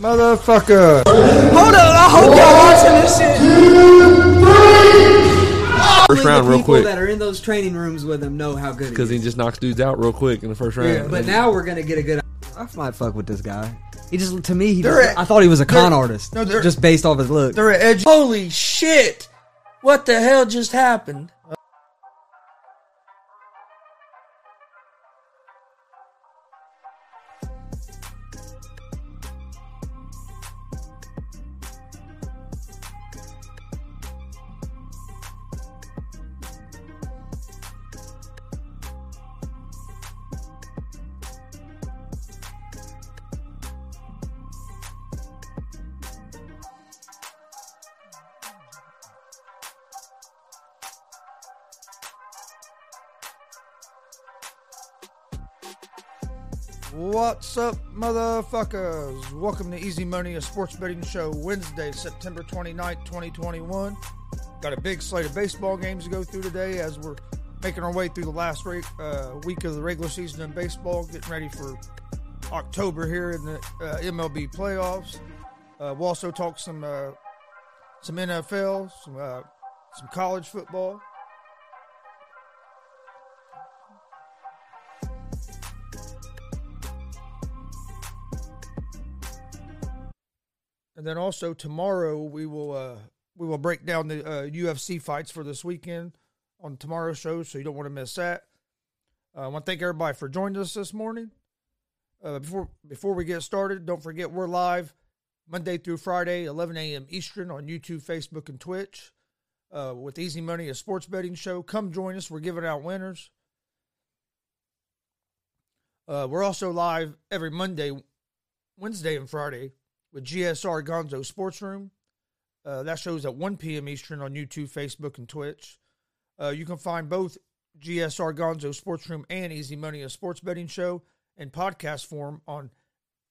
motherfucker? Hold on, I hope y'all watching this shit. First round, the real people quick, that are in those training rooms with him know how good because is. he just knocks dudes out real quick in the first round. Yeah, but now we're gonna get a good. I might fuck with this guy. He just to me, he They're just, at- I thought he was a con artist. no, they're- just based off his look. They're at edge. Holy shit! What the hell just happened? Motherfuckers? Welcome to Easy Money, a sports betting show, Wednesday, September 29th, 2021. Got a big slate of baseball games to go through today as we're making our way through the last re- uh, week of the regular season in baseball, getting ready for October here in the uh, MLB playoffs. Uh, we'll also talk some uh, some NFL, some uh, some college football. And then also tomorrow we will uh, we will break down the uh, UFC fights for this weekend on tomorrow's show, so you don't want to miss that. Uh, I want to thank everybody for joining us this morning. Uh, before before we get started, don't forget we're live Monday through Friday, 11 a.m. Eastern on YouTube, Facebook, and Twitch uh, with Easy Money, a sports betting show. Come join us. We're giving out winners. Uh, we're also live every Monday, Wednesday, and Friday with GSR Gonzo Sports Room. Uh, that shows at 1 p.m. Eastern on YouTube, Facebook, and Twitch. Uh, you can find both GSR Gonzo Sports Room and Easy Money, a sports betting show, in podcast form on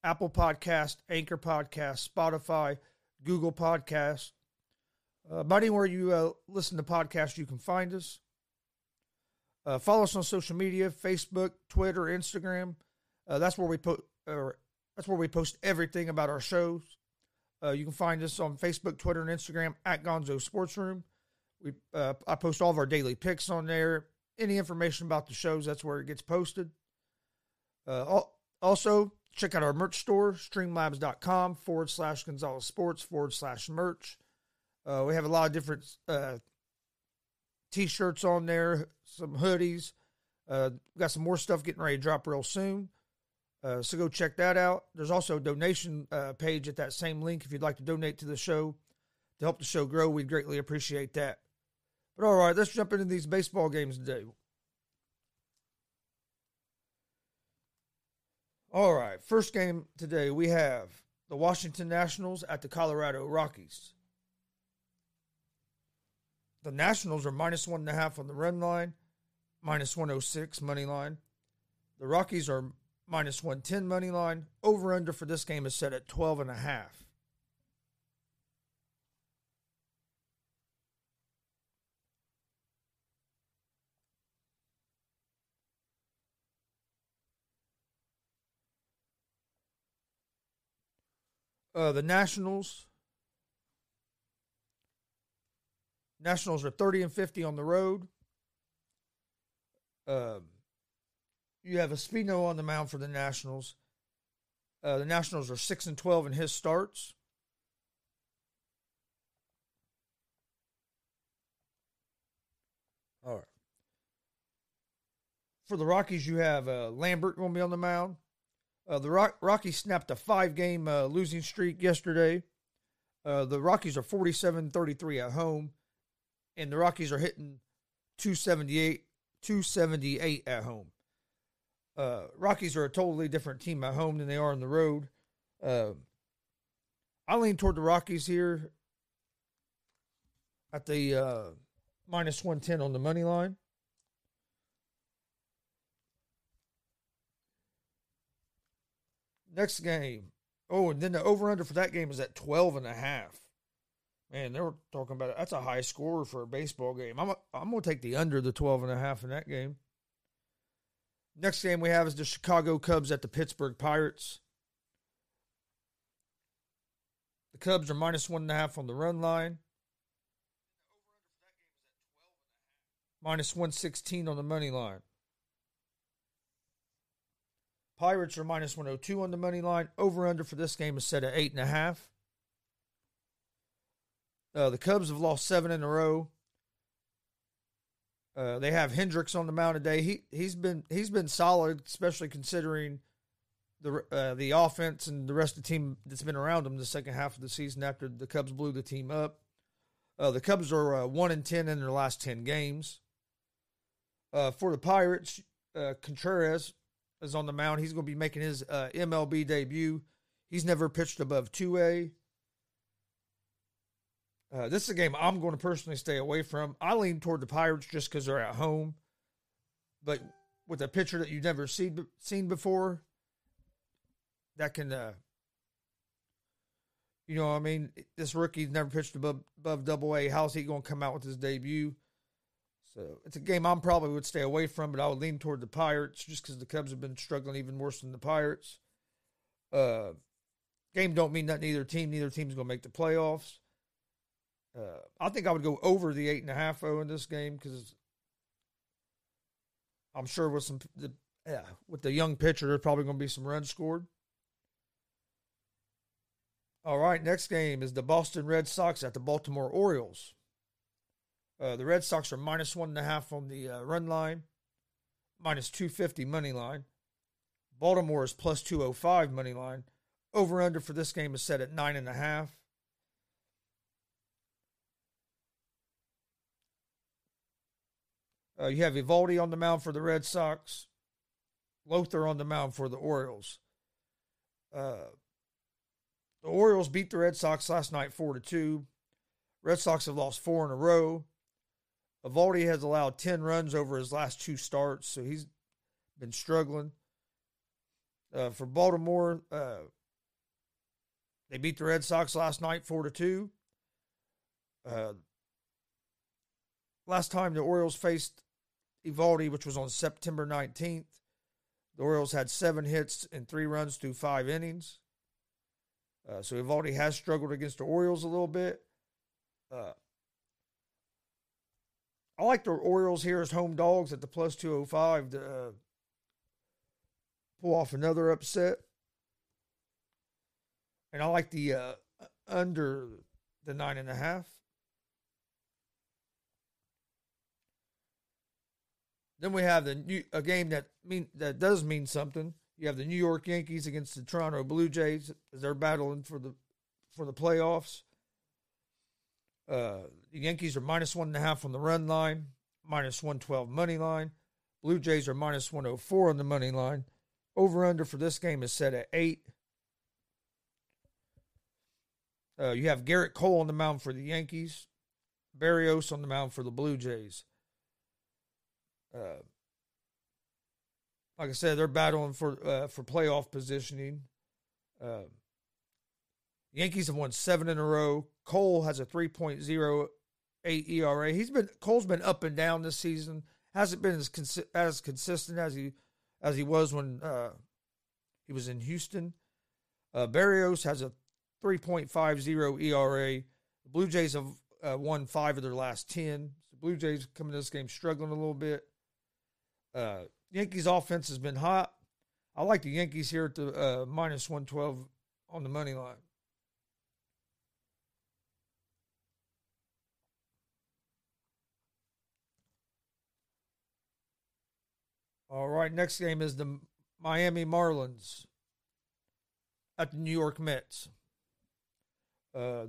Apple Podcast, Anchor Podcast, Spotify, Google Podcast. Uh, about anywhere you uh, listen to podcasts, you can find us. Uh, follow us on social media: Facebook, Twitter, Instagram. Uh, that's where we put. That's where we post everything about our shows. Uh, you can find us on Facebook, Twitter, and Instagram at Gonzo Sports Room. We uh, I post all of our daily picks on there. Any information about the shows, that's where it gets posted. Uh, also, check out our merch store, streamlabs.com forward slash Gonzalez Sports forward slash merch. Uh, we have a lot of different uh, t shirts on there, some hoodies. Uh, got some more stuff getting ready to drop real soon. Uh, so go check that out. There's also a donation uh, page at that same link if you'd like to donate to the show to help the show grow. We'd greatly appreciate that. But all right, let's jump into these baseball games today. All right, first game today we have the Washington Nationals at the Colorado Rockies. The Nationals are minus one and a half on the run line, minus 106 money line. The Rockies are minus 110 money line. Over under for this game is set at 12 and a half. Uh, the Nationals. Nationals are 30 and 50 on the road. Um, you have Espino on the mound for the Nationals. Uh, the Nationals are 6 and 12 in his starts. All right. For the Rockies, you have uh, Lambert going to be on the mound. Uh, the Rock- Rockies snapped a five game uh, losing streak yesterday. Uh, the Rockies are 47 33 at home, and the Rockies are hitting 278, 278 at home. Uh, Rockies are a totally different team at home than they are on the road. Uh, I lean toward the Rockies here at the uh, minus 110 on the money line. Next game. Oh, and then the over under for that game is at 12 and a half. Man, they were talking about it. That's a high score for a baseball game. I'm, I'm going to take the under the 12 and a half in that game. Next game we have is the Chicago Cubs at the Pittsburgh Pirates. The Cubs are minus one and a half on the run line. Minus 116 on the money line. Pirates are minus 102 on the money line. Over under for this game is set at 8.5. Uh, the Cubs have lost seven in a row. Uh, they have Hendricks on the mound today. He he's been he's been solid, especially considering the uh, the offense and the rest of the team that's been around him the second half of the season after the Cubs blew the team up. Uh, the Cubs are uh, one and ten in their last ten games. Uh, for the Pirates, Contreras is on the mound. He's going to be making his MLB debut. He's never pitched above two A. Uh, this is a game I'm going to personally stay away from. I lean toward the Pirates just because they're at home, but with a pitcher that you've never seen seen before, that can, uh, you know, I mean, this rookie's never pitched above above Double A. How's he going to come out with his debut? So it's a game I'm probably would stay away from, but I would lean toward the Pirates just because the Cubs have been struggling even worse than the Pirates. Uh, game don't mean that neither team. Neither team's going to make the playoffs. Uh, I think I would go over the eight and a half o in this game because I'm sure with some the, yeah, with the young pitcher, there's probably going to be some runs scored. All right, next game is the Boston Red Sox at the Baltimore Orioles. Uh, the Red Sox are minus one and a half on the uh, run line, minus 250 money line. Baltimore is plus 205 money line. Over under for this game is set at nine and a half. Uh, you have Eovaldi on the mound for the Red Sox, Lowther on the mound for the Orioles. Uh, the Orioles beat the Red Sox last night four to two. Red Sox have lost four in a row. Eovaldi has allowed ten runs over his last two starts, so he's been struggling. Uh, for Baltimore, uh, they beat the Red Sox last night four to two. Uh, last time the Orioles faced Eovaldi, which was on September 19th. The Orioles had seven hits and three runs through five innings. Uh, so Eovaldi has struggled against the Orioles a little bit. Uh, I like the Orioles here as home dogs at the plus 205 to uh, pull off another upset. And I like the uh, under the nine and a half. Then we have the new, a game that mean that does mean something. You have the New York Yankees against the Toronto Blue Jays as they're battling for the for the playoffs. Uh, the Yankees are minus one and a half on the run line, minus one twelve money line. Blue Jays are minus one hundred oh four on the money line. Over under for this game is set at eight. Uh, you have Gerrit Cole on the mound for the Yankees, Berrios on the mound for the Blue Jays. Uh, like I said, they're battling for uh, for playoff positioning. Uh, Yankees have won seven in a row. Cole has a three point zero eight ERA. He's been Cole's been up and down this season. Hasn't been as consi- as consistent as he as he was when uh, he was in Houston. Uh, Berrios has a three point five zero ERA. The Blue Jays have uh, won five of their last ten. The Blue Jays coming to this game struggling a little bit. Uh, Yankees offense has been hot. I like the Yankees here at the uh, minus 112 on the money line. All right, next game is the Miami Marlins at the New York Mets. Uh,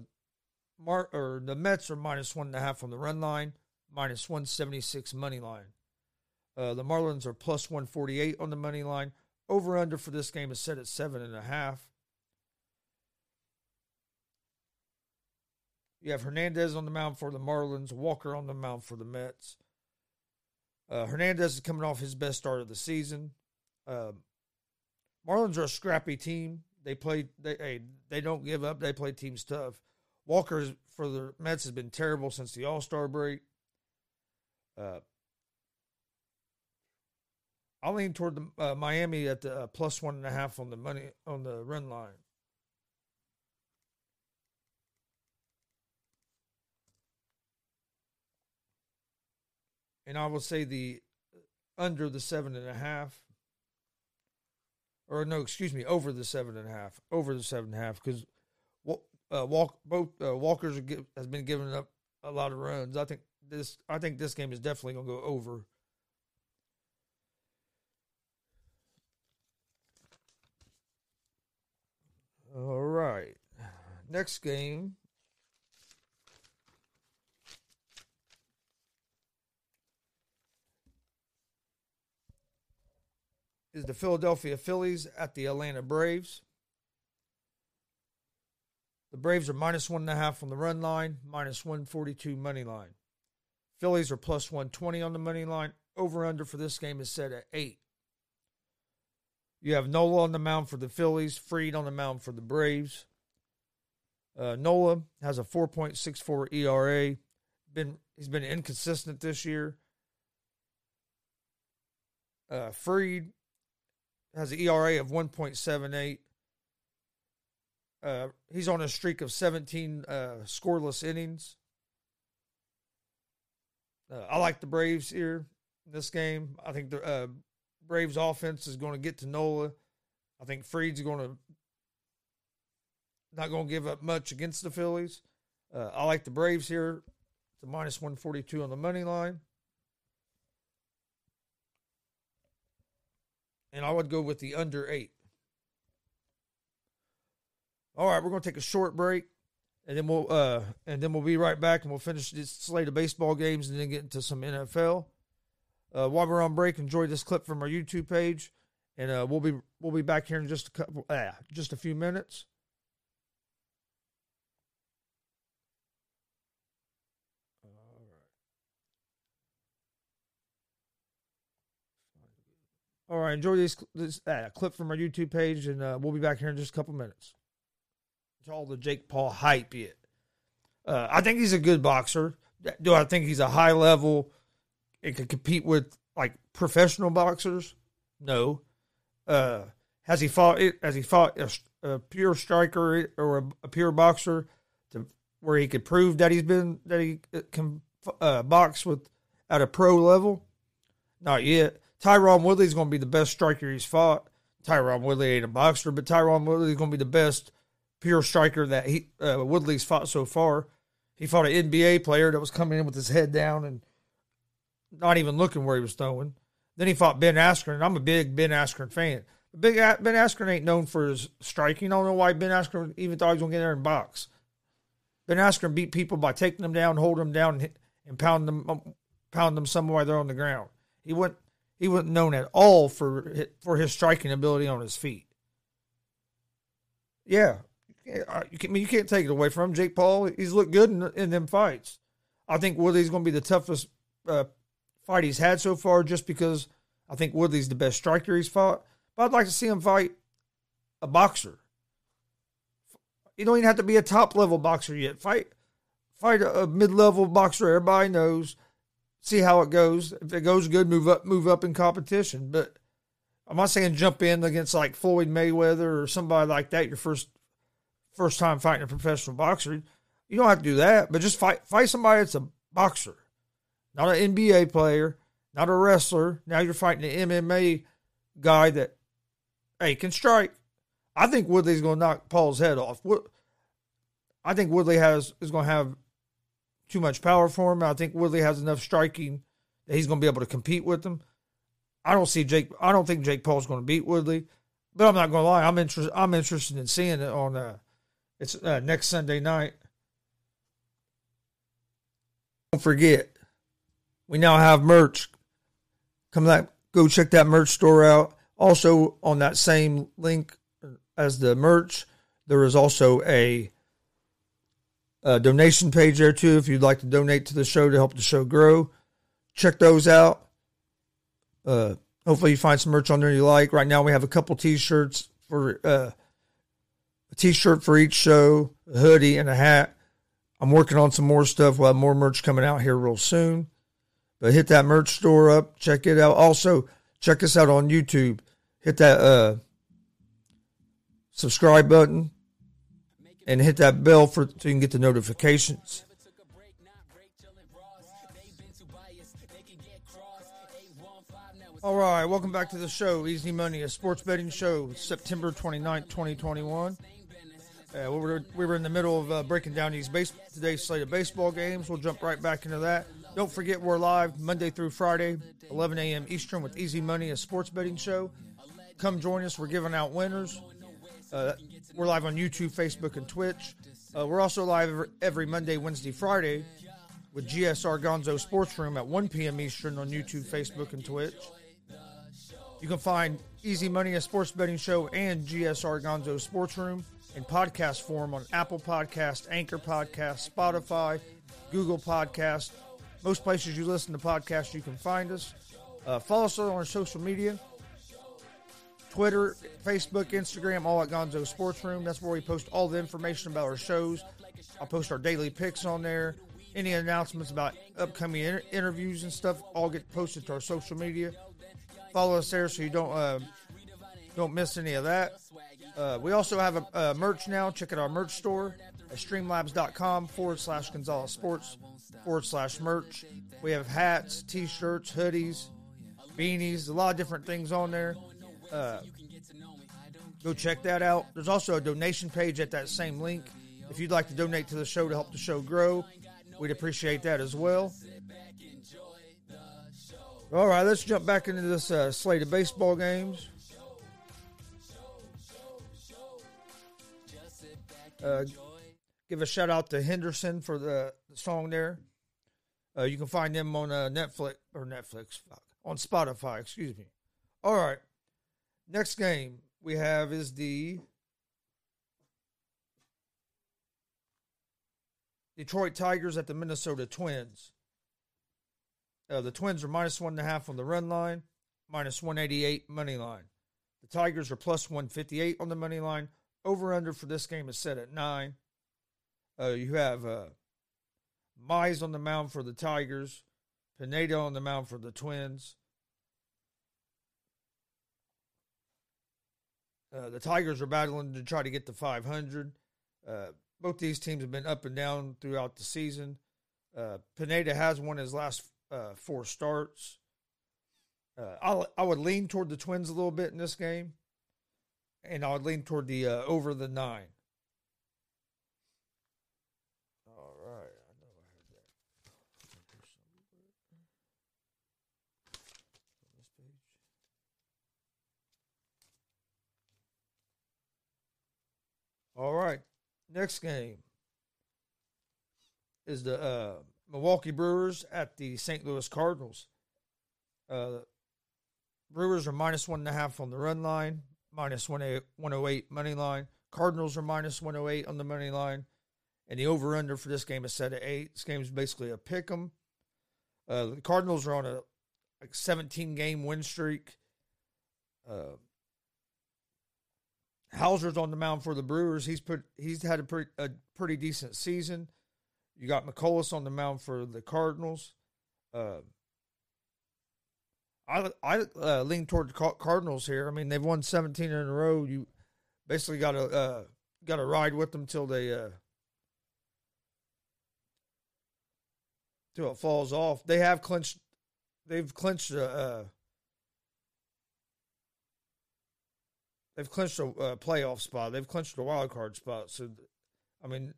Mar- or the Mets are minus one and a half on the run line, minus 176 money line. Uh, the Marlins are plus 148 on the money line. Over under for this game is set at seven and a half. You have Hernandez on the mound for the Marlins, Walker on the mound for the Mets. Uh, Hernandez is coming off his best start of the season. Uh, Marlins are a scrappy team. They play. They hey, they don't give up. They play teams tough. Walker for the Mets has been terrible since the All Star break. Uh, I lean toward the uh, Miami at the uh, plus one and a half on the money on the run line. And I will say the uh, under the seven and a half, or no, excuse me, over the seven and a half, over the seven and a half, because uh, walk both uh, Walker's give, has been giving up a lot of runs. I think this I think this game is definitely going to go over. All right. Next game. Is the Philadelphia Phillies at the Atlanta Braves. The Braves are minus one and a half on the run line, minus 142 money line. Phillies are plus 120 on the money line. Over under for this game is set at eight. You have Nola on the mound for the Phillies, Fried on the mound for the Braves. Uh, Nola has a 4.64 ERA. Been he's been inconsistent this year. Uh, Fried has an ERA of 1.78. Uh, he's on a streak of 17 uh, scoreless innings. Uh, I like the Braves here in this game. I think the Braves offense is going to get to Nola. I think Fried's going to not going to give up much against the Phillies. Uh, I like the Braves here. The minus 142 on the money line. And I would go with the under eight. All right, we're going to take a short break, and then we'll uh, and then we'll be right back, and we'll finish this slate of baseball games, and then get into some NFL. Uh, while we're on break, enjoy this clip from our YouTube page, and uh, we'll be we'll be back here in just a couple, uh, just a few minutes. All right, enjoy this this uh, clip from our YouTube page, and uh, we'll be back here in just a couple minutes to all the Jake Paul hype yet. Uh, I think he's a good boxer. Do I think he's a high level and could compete with like professional boxers? No. Uh, has he fought? Has he fought a, a pure striker or a, a, pure boxer to where he could prove that he's been that he can uh, box with at a pro level? Not yet. Tyron Woodley's going to be the best striker he's fought. Tyron Woodley ain't a boxer, but Tyron Woodley's going to be the best pure striker that he uh, Woodley's fought so far. He fought an NBA player that was coming in with his head down and not even looking where he was throwing. Then he fought Ben Askren. I'm a big Ben Askren fan. Big Ben Askren ain't known for his striking. I don't know why Ben Askren even thought he was gonna get there and box. Ben Askren beat people by taking them down, holding them down, and, hit, and pound them, um, pound them somewhere they're on the ground. He wasn't he wasn't known at all for for his striking ability on his feet. Yeah, you, can, I mean, you can't take it away from him. Jake Paul, he's looked good in, in them fights. I think Woodley's going to be the toughest uh, fight he's had so far, just because I think Woodley's the best striker he's fought. But I'd like to see him fight a boxer. You don't even have to be a top level boxer yet. Fight, fight a, a mid level boxer. Everybody knows. See how it goes. If it goes good, move up, move up in competition. But I'm not saying jump in against like Floyd Mayweather or somebody like that. Your first first time fighting a professional boxer. You don't have to do that, but just fight fight somebody that's a boxer, not an NBA player, not a wrestler. Now you're fighting an MMA guy that, hey, can strike. I think Woodley's going to knock Paul's head off. I think Woodley has is going to have too much power for him. I think Woodley has enough striking that he's going to be able to compete with him. I don't see Jake. I don't think Jake Paul's going to beat Woodley, but I'm not going to lie. I'm interested. I'm interested in seeing it on uh, it's uh, next Sunday night. Don't forget, we now have merch. Come back, go check that merch store out. Also, on that same link as the merch, there is also a, a donation page there too. If you'd like to donate to the show to help the show grow, check those out. Uh, hopefully, you find some merch on there you like. Right now, we have a couple T-shirts for uh, a t-shirt for each show, a hoodie, and a hat. I'm working on some more stuff. We'll have more merch coming out here real soon. But hit that merch store up, check it out. Also, check us out on YouTube. Hit that uh, subscribe button and hit that bell for so you can get the notifications. All right, welcome back to the show, Easy Money, a sports betting show, September 29th, 2021. Uh, we, were, we were in the middle of uh, breaking down these base, today's slate of baseball games. We'll jump right back into that. Don't forget, we're live Monday through Friday, 11 a.m. Eastern, with Easy Money, a sports betting show. Come join us. We're giving out winners. Uh, we're live on YouTube, Facebook, and Twitch. Uh, we're also live every, Monday, Wednesday, Friday with GSR Gonzo Sports Room at 1 p.m. Eastern on YouTube, Facebook, and Twitch. You can find Easy Money, a sports betting show, and GSR Gonzo Sports Room in podcast form on Apple Podcast, Anchor Podcast, Spotify, Google Podcast. Most places you listen to podcasts, you can find us. Uh, follow us on our social media Twitter, Facebook, Instagram, all at Gonzo Sports Room. That's where we post all the information about our shows. I'll post our daily picks on there. Any announcements about upcoming inter- interviews and stuff all get posted to our social media. Follow us there so you don't uh, don't miss any of that. Uh, we also have a, a merch now. Check out our merch store at streamlabs.com forward slash Gonzalez Sports forward slash merch. We have hats, t shirts, hoodies, beanies, a lot of different things on there. Uh, go check that out. There's also a donation page at that same link. If you'd like to donate to the show to help the show grow, we'd appreciate that as well. All right, let's jump back into this uh, slate of baseball games. Uh, give a shout out to Henderson for the, the song there. Uh, you can find them on uh, Netflix or Netflix fuck, on Spotify. Excuse me. All right, next game we have is the Detroit Tigers at the Minnesota Twins. Uh, the Twins are minus one and a half on the run line, minus 188 money line. The Tigers are plus 158 on the money line. Over under for this game is set at nine. Uh, you have uh, Mize on the mound for the Tigers, Pineda on the mound for the Twins. Uh, the Tigers are battling to try to get to 500. Uh, both these teams have been up and down throughout the season. Uh, Pineda has won his last uh, four starts. Uh, I I would lean toward the Twins a little bit in this game, and I would lean toward the uh, over the nine. All right, I know I had that. On this page. All right, next game is the uh, Milwaukee Brewers at the St. Louis Cardinals. Uh, Brewers are minus one and a half on the run line, minus 108 money line. Cardinals are minus 108 on the money line. And the over under for this game is set at eight. This game is basically a pick 'em. Uh, the Cardinals are on a like 17 game win streak. Uh, Houser's on the mound for the Brewers. He's put he's had a pretty a pretty decent season. You got Mikolas on the mound for the Cardinals. Uh, I I uh, lean toward the Cardinals here. I mean, they've won 17 in a row. You basically got to uh, got to ride with them till they uh, till it falls off. They have clinched. They've clinched a. they've clinched a uh, playoff spot. They've clinched a wild card spot. So, I mean,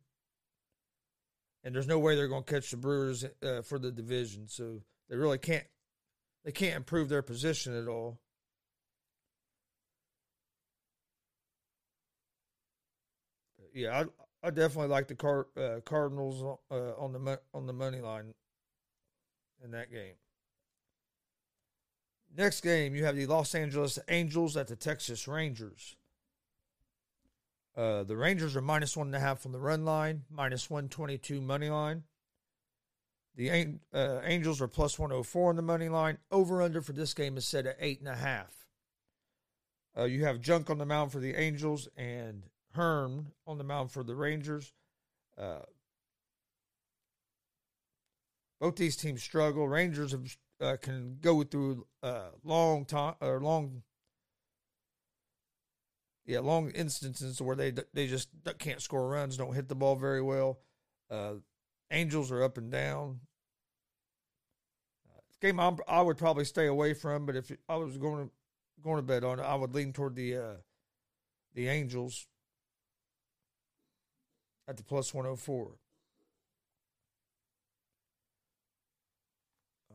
and there's no way they're going to catch the Brewers uh, for the division. So they really can't. They can't improve their position at all. Yeah, I I definitely like the uh, Cardinals uh, on the on the money line in that game. Next game, you have the Los Angeles Angels at the Texas Rangers. Uh, the Rangers are minus one and a half on the run line, minus 122 money line. The uh, Angels are plus 104 on the money line. Over under for this game is set at eight and a half. Uh, you have Junk on the mound for the Angels and Hearn on the mound for the Rangers. Uh, both these teams struggle. Rangers have, uh, can go through uh, long time or long yeah, long instances where they they just can't score runs, don't hit the ball very well. Uh, Angels are up and down. Uh, game I'm, I would probably stay away from, but if I was going to going to bet on it, I would lean toward the uh, the Angels at the plus 104.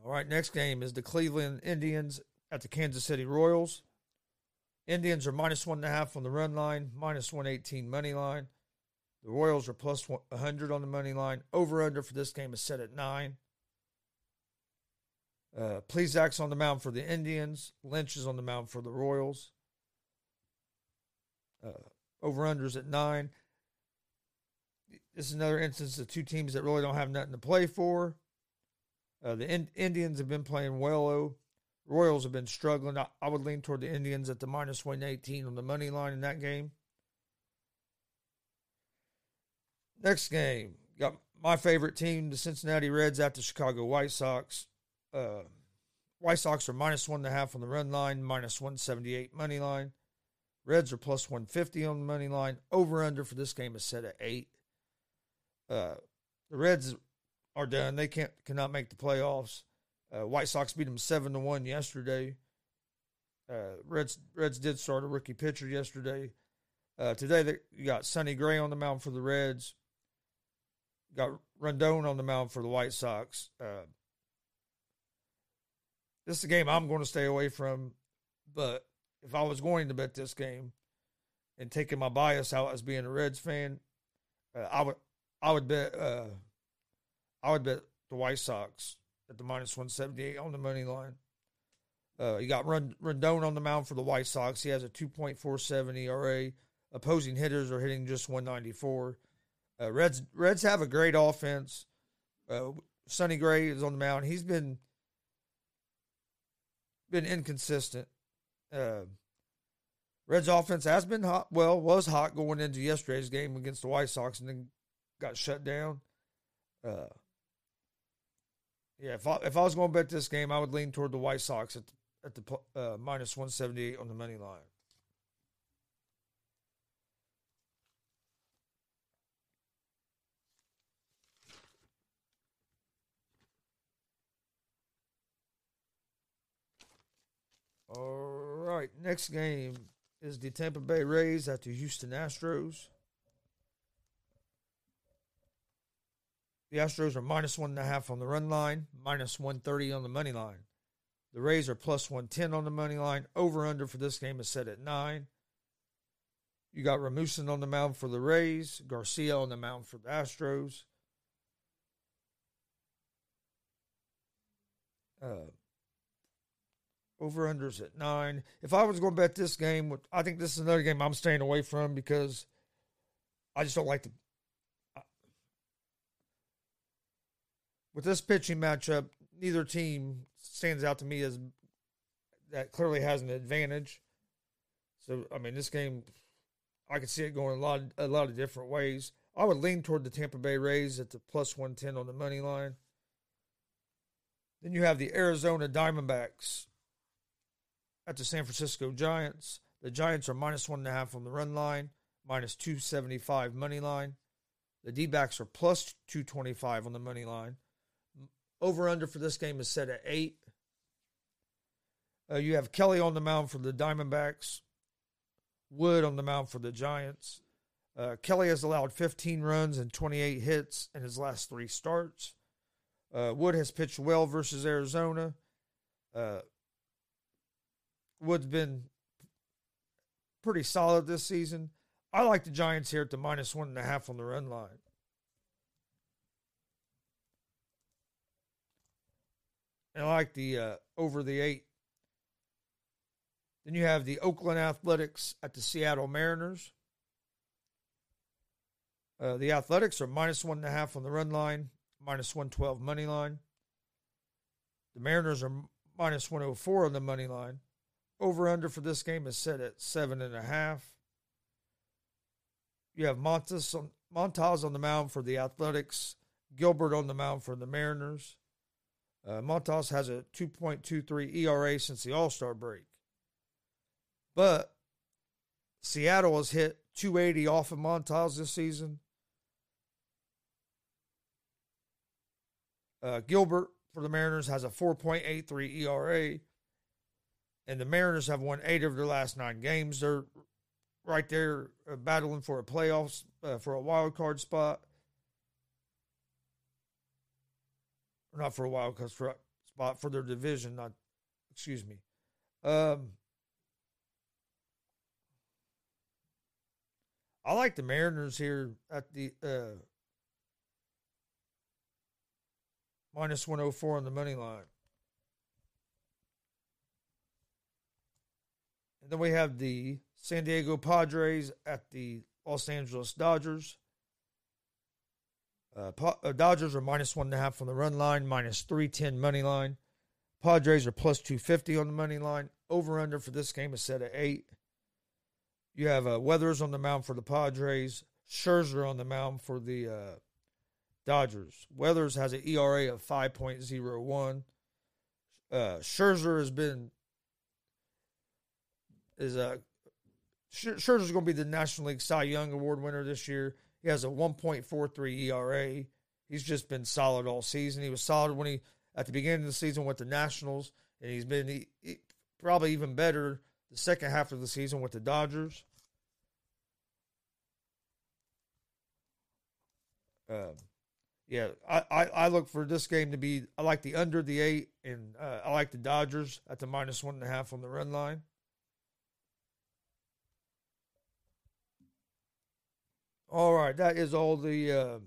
All right, next game is the Cleveland Indians at the Kansas City Royals. Indians are minus one and a half on the run line, minus 118 money line. The Royals are plus 100 on the money line. Over under for this game is set at nine. Uh, Plesac's on the mound for the Indians. Lynch is on the mound for the Royals. Uh, over unders at nine. This is another instance of two teams that really don't have nothing to play for. Uh, the in- Indians have been playing well. Royals have been struggling. I, I would lean toward the Indians at the minus 118 on the money line in that game. Next game, got my favorite team, the Cincinnati Reds, at the Chicago White Sox. Uh, White Sox are minus one and a half on the run line, minus 178 money line. Reds are plus 150 on the money line. Over under for this game is set at eight. Uh, the Reds are done. They can't cannot make the playoffs. Uh, White Sox beat them seven to one yesterday. Uh, Reds Reds did start a rookie pitcher yesterday. Uh, today they, you got Sonny Gray on the mound for the Reds. Got Rodon on the mound for the White Sox. Uh, this is a game I'm going to stay away from, but if I was going to bet this game and taking my bias out as being a Reds fan, uh, I would I would bet uh, I would bet the White Sox at the minus one seventy eight on the money line. Uh, you got Rodon on the mound for the White Sox. He has a two point four seven ERA. Opposing hitters are hitting just one ninety four. Uh, Reds Reds have a great offense. Uh, Sonny Gray is on the mound. He's been been inconsistent. Uh, Reds offense has been hot. Well, was hot going into yesterday's game against the White Sox, and then got shut down. Uh, yeah, if I, if I was going to bet this game, I would lean toward the White Sox at at the uh, minus one seventy eight on the money line. All right, next game is the Tampa Bay Rays at the Houston Astros. The Astros are minus one and a half on the run line, minus 130 on the money line. The Rays are plus 110 on the money line. Over under for this game is set at nine. You got Rasmussen on the mound for the Rays, Garcia on the mound for the Astros. Uh, over unders at nine. If I was going to bet this game, I think this is another game I'm staying away from because I just don't like the. With this pitching matchup, neither team stands out to me as that clearly has an advantage. So I mean, this game, I could see it going a lot, a lot of different ways. I would lean toward the Tampa Bay Rays at the plus one ten on the money line. Then you have the Arizona Diamondbacks at the San Francisco Giants. The Giants are minus one and a half on the run line, minus 275 money line. The D backs are plus 225 on the money line. Over under for this game is set at eight. Uh, you have Kelly on the mound for the Diamondbacks, Wood on the mound for the Giants. Uh, Kelly has allowed 15 runs and 28 hits in his last three starts. Uh, Wood has pitched well versus Arizona. Uh, Wood's been pretty solid this season. I like the Giants here at the minus one and a half on the run line. And I like the uh, over the eight. Then you have the Oakland Athletics at the Seattle Mariners. Uh, the Athletics are minus one and a half on the run line, minus 112 money line. The Mariners are minus 104 on the money line. Over under for this game is set at seven and a half. You have Montas on, Montas on the mound for the Athletics, Gilbert on the mound for the Mariners. Uh, Montas has a 2.23 ERA since the All Star break. But Seattle has hit 280 off of Montas this season. Uh, Gilbert for the Mariners has a 4.83 ERA, and the Mariners have won eight of their last nine games. They're right there uh, battling for a playoffs uh, for a wild card spot. Not for a wild card spot for their division. Not excuse me. Um, I like the Mariners here at the uh, minus 104 on the money line. And then we have the San Diego Padres at the Los Angeles Dodgers. Uh, uh, Dodgers are minus one and a half on the run line, minus 310 money line. Padres are plus 250 on the money line. Over under for this game is set at eight. You have uh, Weathers on the mound for the Padres, Scherzer on the mound for the uh, Dodgers. Weathers has an ERA of 5.01. Uh, Scherzer has been is a uh, Scherzer's going to be the National League Cy Young Award winner this year. He has a 1.43 ERA. He's just been solid all season. He was solid when he at the beginning of the season with the Nationals, and he's been he, he, probably even better the second half of the season with the Dodgers. Uh, yeah, I, I, I, look for this game to be. I like the under the eight, and uh, I like the Dodgers at the minus one and a half on the run line. All right, that is all the uh,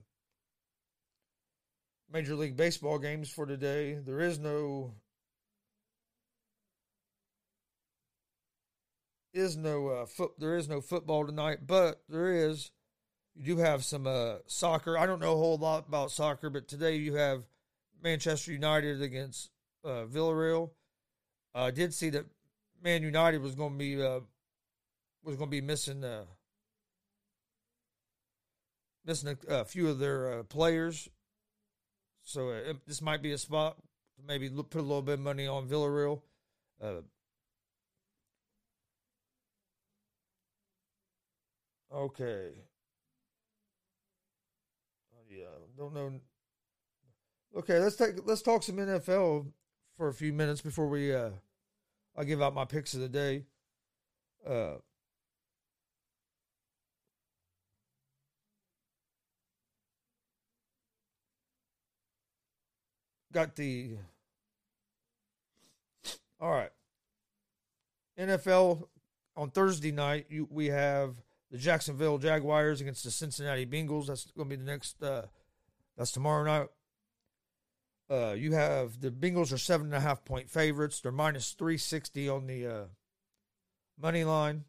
Major League Baseball games for today. There is no is no uh, foot. There is no football tonight, but there is you do have some uh, soccer. I don't know a whole lot about soccer, but today you have Manchester United against uh, Villarreal. I did see that Man United was going to be uh, was going to be missing uh, missing a, a, few of their uh, players, so it, this might be a spot to maybe put a little bit of money on Villarreal. okay. Yeah, don't know. Okay, let's take let's talk some NFL for a few minutes before we uh I give out my picks of the day. Uh got the all right NFL on Thursday night. You, we have the Jacksonville Jaguars against the Cincinnati Bengals. That's going to be the next. Uh, that's tomorrow night. Uh, you have the Bengals are seven and a half point favorites. They're minus three sixty on the uh, money line.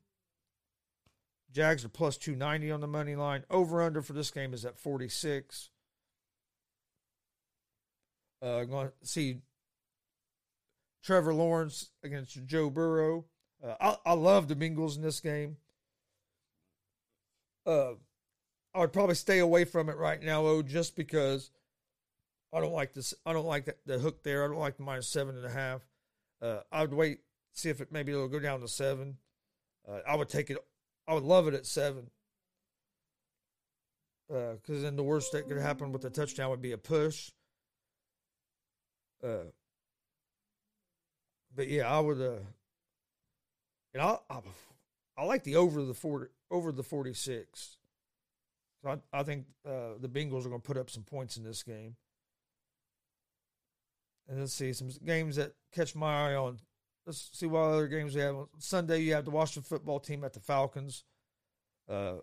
Jags are plus two ninety on the money line. Over under for this game is at forty six. Uh, going to see Trevor Lawrence against Joe Burrow. Uh, I, I love the Bengals in this game uh, I would probably stay away from it right now, oh, just because I don't like this. I don't like the, the hook there. I don't like the minus seven and a half. Uh, I would wait, see if it maybe it'll go down to seven. Uh, I would take it. I would love it at seven. Because uh, then the worst that could happen with a touchdown would be a push. Uh, but yeah, I would. Uh, and I, I, I like the over the forty over the 46. So I, I think uh, the Bengals are going to put up some points in this game. And let's see some games that catch my eye on. Let's see what other games we have. On Sunday, you have the Washington football team at the Falcons. Uh,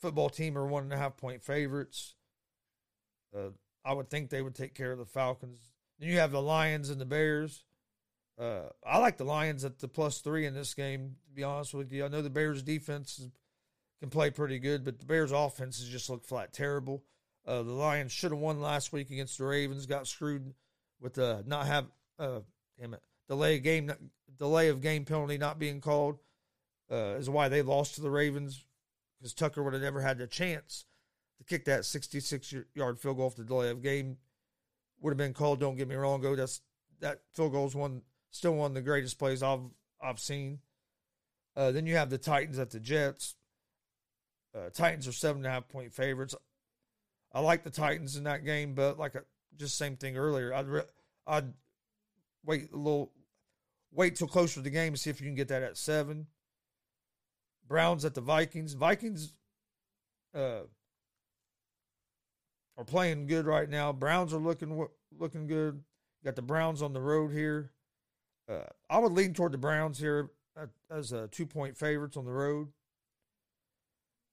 football team are one and a half point favorites. Uh, I would think they would take care of the Falcons. Then you have the Lions and the Bears. Uh, I like the Lions at the plus three in this game. To be honest with you, I know the Bears' defense can play pretty good, but the Bears' offense has just looked flat terrible. Uh, the Lions should have won last week against the Ravens. Got screwed with the not have uh, damn it delay game delay of game penalty not being called uh, is why they lost to the Ravens because Tucker would have never had the chance to kick that 66 yard field goal if the delay of game would have been called. Don't get me wrong, go that's that field goal is one Still one of the greatest plays I've I've seen. Uh, then you have the Titans at the Jets. Uh, Titans are seven and a half point favorites. I like the Titans in that game, but like a, just same thing earlier. I'd re- I'd wait a little, wait till closer to the game to see if you can get that at seven. Browns at the Vikings. Vikings uh, are playing good right now. Browns are looking looking good. Got the Browns on the road here. Uh, I would lean toward the Browns here as a two point favorites on the road.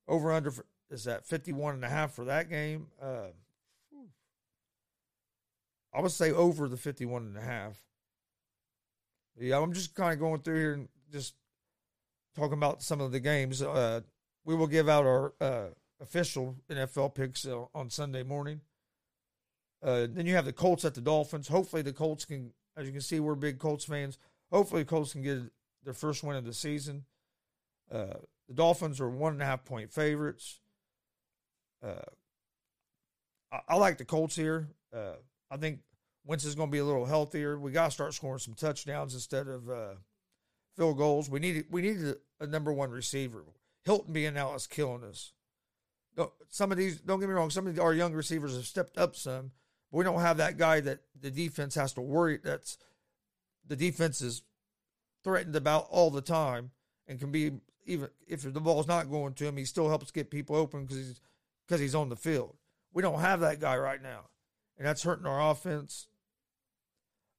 Over under is that 51 and a half for that game. Uh, I would say over the 51 and a half. Yeah, I'm just kind of going through here and just talking about some of the games. Uh, we will give out our uh, official NFL picks uh, on Sunday morning. Uh, then you have the Colts at the Dolphins. Hopefully, the Colts can, as you can see, we're big Colts fans. Hopefully, the Colts can get their first win of the season. Uh, the Dolphins are one and a half point favorites. Uh, I, I, like the Colts here. Uh, I think Wentz is going to be a little healthier. We got to start scoring some touchdowns instead of uh, field goals. We need we need a, a, number one receiver. Hilton being out is killing us. Some of these, don't get me wrong, some of our young receivers have stepped up some, but we don't have that guy that the defense has to worry. That's the defense is threatened about all the time and can be even if the ball's not going to him, he still helps get people open because he's because he's on the field. We don't have that guy right now, and that's hurting our offense.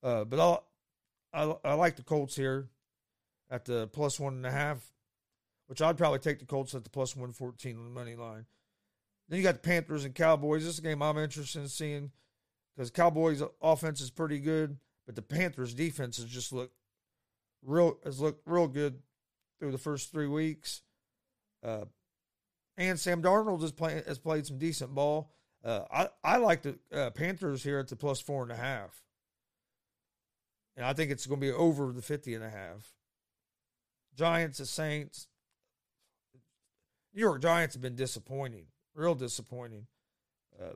Uh, but I'll, I I like the Colts here at the plus one and a half, which I'd probably take the Colts at the plus one fourteen on the money line. Then you got the Panthers and Cowboys. This is a game I'm interested in seeing because Cowboys' offense is pretty good, but the Panthers' defense has just looked real has looked real good through the first three weeks. Uh, and Sam Darnold has played has played some decent ball. Uh, I I like the uh, Panthers here at the plus four and a half, and I think it's going to be over the fifty and a half. Giants, the Saints, New York Giants have been disappointing, real disappointing. Uh,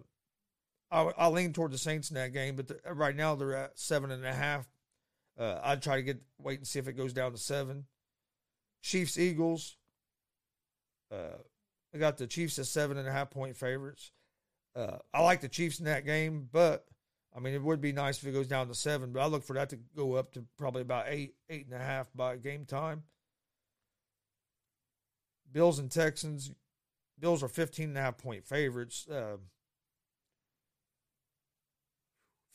I, I lean toward the Saints in that game, but the, right now they're at seven and a half. Uh, I'd try to get wait and see if it goes down to seven. Chiefs Eagles. Uh, I got the Chiefs as seven and a half point favorites. Uh, I like the Chiefs in that game, but I mean it would be nice if it goes down to seven. But I look for that to go up to probably about eight, eight and a half by game time. Bills and Texans. Bills are 15 and a half point favorites. Uh,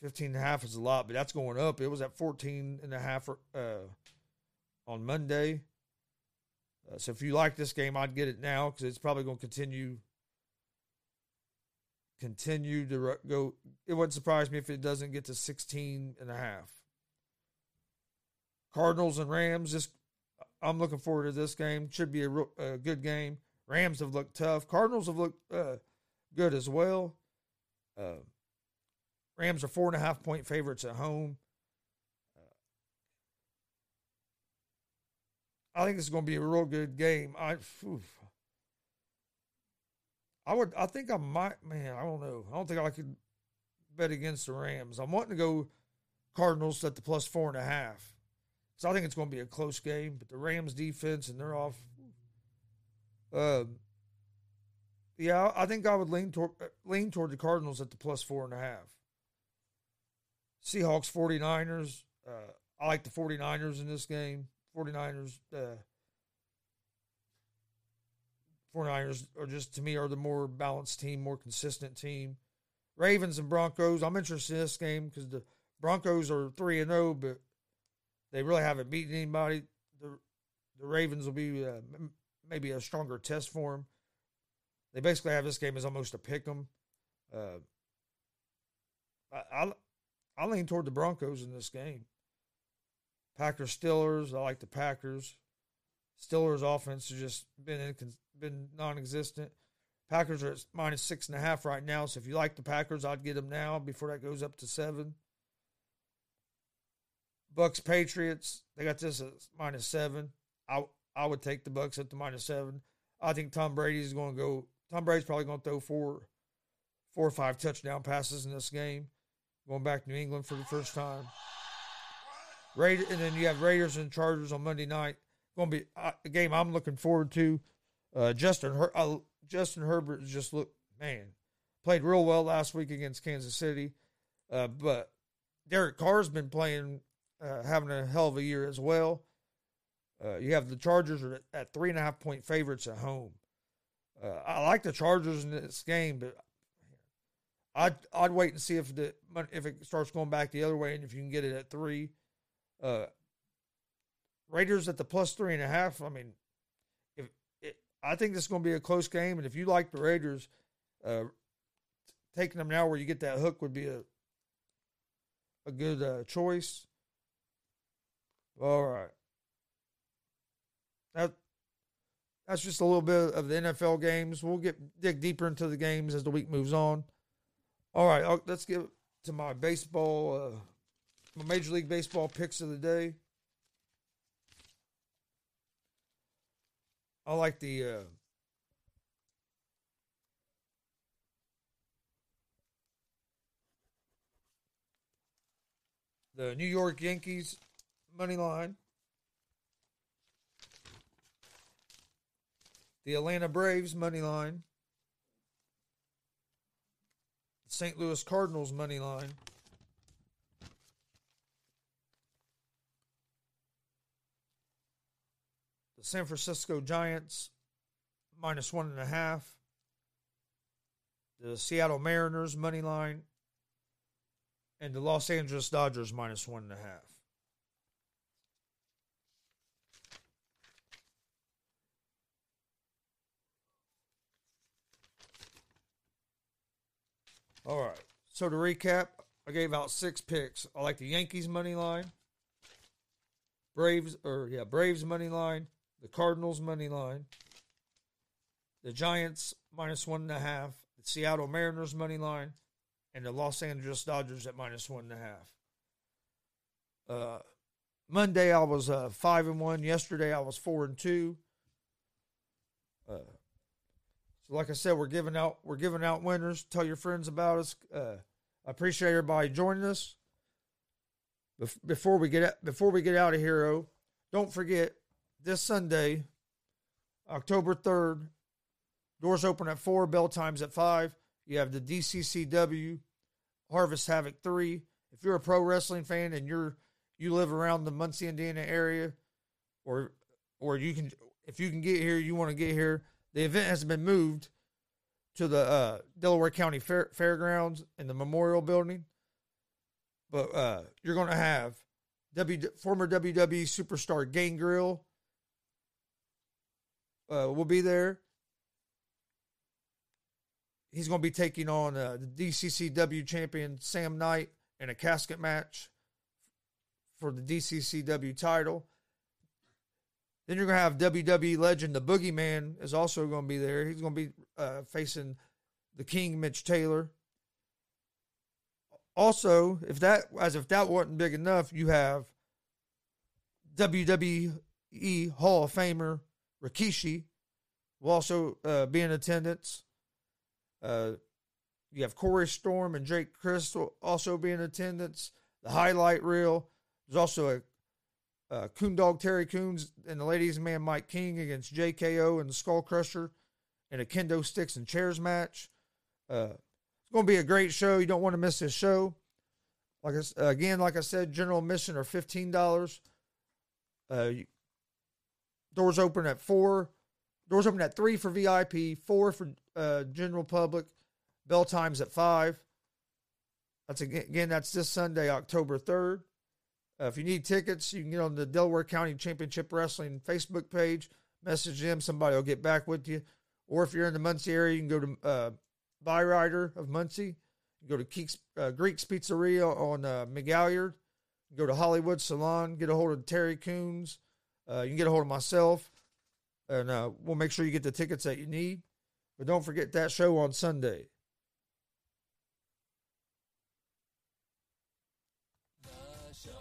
15 and a half is a lot, but that's going up. It was at 14 and a half uh, on Monday. Uh, so if you like this game, I'd get it now because it's probably going to continue continue to go. It wouldn't surprise me if it doesn't get to 16 and a half. Cardinals and Rams. This I'm looking forward to this game. Should be a, a good game. Rams have looked tough. Cardinals have looked uh, good as well. Uh, Rams are four and a half point favorites at home. I think it's going to be a real good game. I, oof. I would, I think I might, man, I don't know. I don't think I could bet against the Rams. I'm wanting to go Cardinals at the plus four and a half. So I think it's going to be a close game. But the Rams defense and they're off. Um, yeah, I think I would lean toward lean toward the Cardinals at the plus four and a half. Seahawks 49ers. Uh, I like the 49ers in this game. 49ers, uh, 49ers are just, to me, are the more balanced team, more consistent team. Ravens and Broncos, I'm interested in this game because the Broncos are 3 and 0, but they really haven't beaten anybody. The, the Ravens will be uh, maybe a stronger test for them. They basically have this game as almost a pick 'em. Uh, I, I I lean toward the Broncos in this game. Packers Steelers. I like the Packers. Steelers offense has just been been non-existent. Packers are at minus six and a half right now. So if you like the Packers, I'd get them now before that goes up to seven. Bucks Patriots. They got this at minus seven. I I would take the Bucks at the minus seven. I think Tom Brady is going to go. Tom Brady's probably going to throw four, four or five touchdown passes in this game. Going back to New England for the first time. Raiders, and then you have Raiders and Chargers on Monday night. Going to be uh, a game I'm looking forward to. Uh, Justin Her- uh, Justin Herbert just looked man played real well last week against Kansas City. Uh, but Derek Carr's been playing, uh, having a hell of a year as well. Uh, you have the Chargers are at three and a half point favorites at home. Uh, I like the Chargers in this game, but I'd I'd wait and see if the if it starts going back the other way and if you can get it at three. Uh, Raiders at the plus three and a half. I mean, if it, I think this is going to be a close game, and if you like the Raiders, uh, taking them now where you get that hook would be a a good uh, choice. All right, that that's just a little bit of the NFL games. We'll get dig deeper into the games as the week moves on. All right, let's get to my baseball, uh, my Major League Baseball picks of the day. I like the uh, the New York Yankees money line, the Atlanta Braves money line, the St. Louis Cardinals money line. The San Francisco Giants minus one and a half. The Seattle Mariners money line and the Los Angeles Dodgers minus one and a half. All right. So to recap, I gave out six picks. I like the Yankees money line, Braves or yeah, Braves money line, the Cardinals money line, the Giants minus one and a half, the Seattle Mariners money line, and the Los Angeles Dodgers at minus one and a half. Uh, Monday I was uh, five and one. Yesterday I was four and two. Uh, so like I said, we're giving out we're giving out winners. Tell your friends about us. Uh, appreciate everybody joining us. Bef- before we get before we get out of here, oh, don't forget this Sunday, October third. Doors open at four. Bell times at five. You have the DCCW Harvest Havoc 3. If you're a pro wrestling fan and you're you live around the Muncie, Indiana area, or or you can if you can get here, you want to get here. The event has been moved to the uh, Delaware County Fair, Fairgrounds in the Memorial Building. But uh, you're going to have w, former WWE superstar Gangrel uh, will be there he's going to be taking on uh, the DCCW champion Sam Knight in a casket match for the DCCW title. Then you're going to have WWE legend, the Boogeyman, is also going to be there. He's going to be uh, facing the King, Mitch Taylor. Also, if that as if that wasn't big enough, you have WWE Hall of Famer Rikishi will also uh, be in attendance. Uh, you have Corey Storm and Jake Crystal also be in attendance. The highlight reel. There's also a, a Coon Dog Terry Coons and the ladies' man Mike King against JKO and the Skull Crusher in a kendo sticks and chairs match. Uh, it's going to be a great show. You don't want to miss this show. Like I, again, like I said, general admission are fifteen dollars. Uh, doors open at four. Doors open at three for VIP, four for uh, general public. Bell times at five. That's again, again that's this Sunday, October third. Uh, if you need tickets, you can get on the Delaware County Championship Wrestling Facebook page. Message them; somebody will get back with you. Or if you're in the Muncie area, you can go to uh, Byrider of Muncie. Go to Keeks, uh, Greek's Pizzeria on uh, McGalliard. go to Hollywood Salon. Get a hold of Terry Coons. Uh, you can get a hold of myself and uh, we'll make sure you get the tickets that you need. But don't forget that show on Sunday.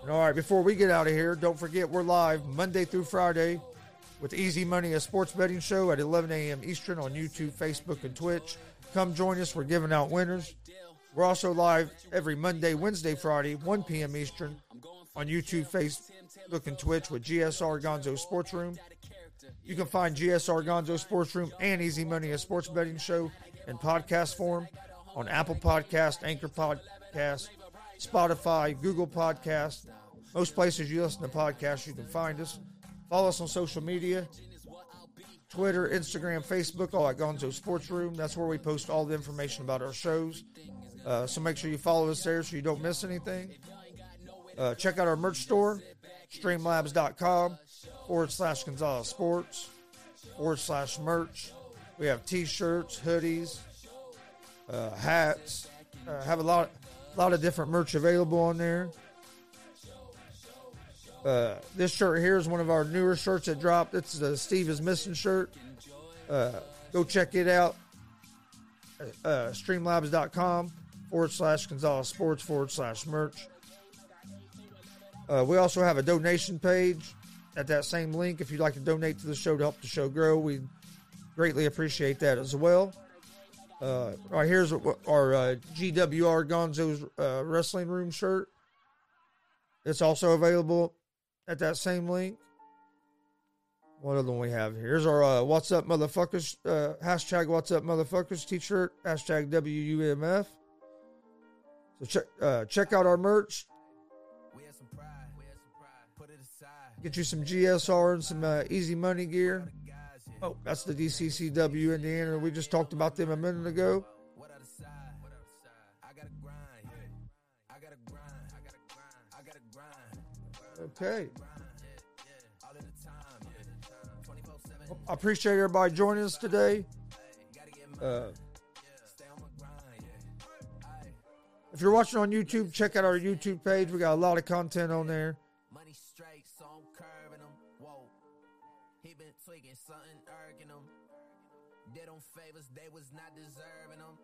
All right, before we get out of here, don't forget we're live Monday through Friday with Easy Money, a sports betting show at 11 a.m. Eastern on YouTube, Facebook, and Twitch. Come join us. We're giving out winners. We're also live every Monday, Wednesday, Friday, 1 p.m. Eastern on YouTube, Facebook, and Twitch with GSR Gonzo Sports Room. You can find GSR Gonzo Sports Room and Easy Money, a sports betting show in podcast form on Apple Podcast, Anchor Podcast, Spotify, Google Podcast, most places you listen to podcasts, you can find us. Follow us on social media Twitter, Instagram, Facebook, all at Gonzo Sports Room. That's where we post all the information about our shows. Uh, so make sure you follow us there so you don't miss anything. Uh, check out our merch store, streamlabs.com forward slash Gonzalez Sports forward slash merch. We have t shirts, hoodies, uh, hats. Uh, have a lot, lot of different merch available on there. Uh, this shirt here is one of our newer shirts that dropped. It's the Steve is missing shirt. Uh, go check it out. Uh, streamlabs.com forward slash Gonzalez Sports forward slash merch. Uh, we also have a donation page at that same link if you'd like to donate to the show to help the show grow. We greatly appreciate that as well. Uh, right here's our uh, GWR Gonzo's uh, Wrestling Room shirt. It's also available at that same link. What other one we have here? Here's our uh, What's Up Motherfuckers uh, hashtag What's Up Motherfuckers t-shirt hashtag WUMF. So check uh, check out our merch. Get you some GSR and some uh, Easy Money gear. Oh, that's the DCCW Indiana. We just talked about them a minute ago. Okay. I appreciate everybody joining us today. Uh, if you're watching on YouTube, check out our YouTube page. We got a lot of content on there. Something, irking them. Did them favors they was not deserving them.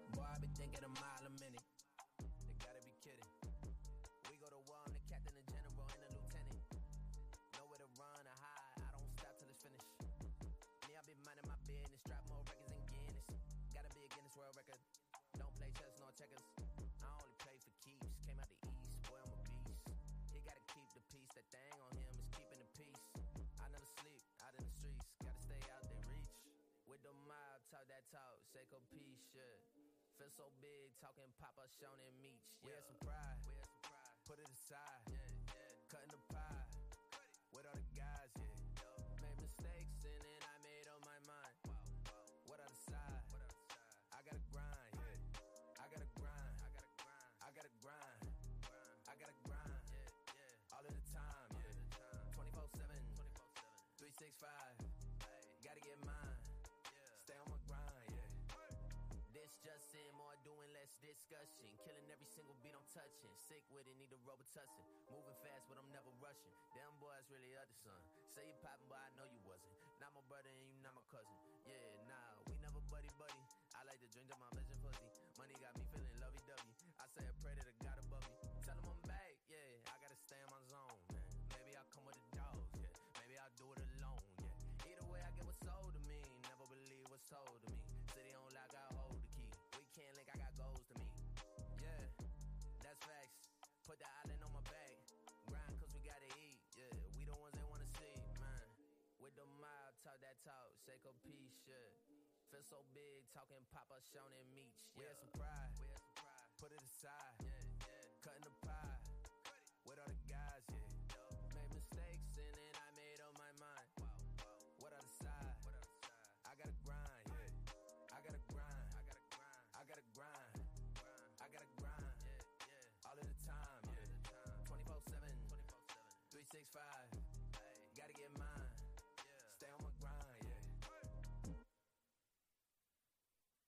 So big, talking Papa Sean and Meech. We had some pride, we had some pride. Put it aside, yeah, yeah. Cutting the pie with all the guys, yeah. Made mistakes and then I made up my mind. What other side? I gotta grind, yeah. I gotta grind, I gotta grind, I gotta grind, I gotta grind, yeah, yeah. All of the time, yeah. 24 7, 365. Gotta get mine. Discussion. Killing every single beat I'm touching. Sick with it, need a Robitussin. Moving fast, but I'm never rushing. Damn boy, it's really other son. Say you poppin', but I know you wasn't. Not my brother and you not my cousin. Yeah, nah, we never buddy buddy. I like to drink to my vision pussy. Money got me feeling lovey dovey. I say a prayer to the God above me. Tell him I'm back, yeah. I gotta stay in my zone, man. Maybe I'll come with the dogs, yeah. Maybe I'll do it alone, yeah. Either way, I get what's sold to me. Never believe what's told to me. Talk shake a piece, shit. Feel so big, talking Papa Sean and Meech. Yeah. We had some pride, we had some pride. Put it aside, yeah, yeah. Cutting the pie with all the guys, yeah. Made mistakes and then I made up my mind. What other side? I gotta grind, yeah. I gotta grind, I gotta grind, I gotta grind, I gotta grind, yeah, yeah. All of the time, yeah. 24 7, 365.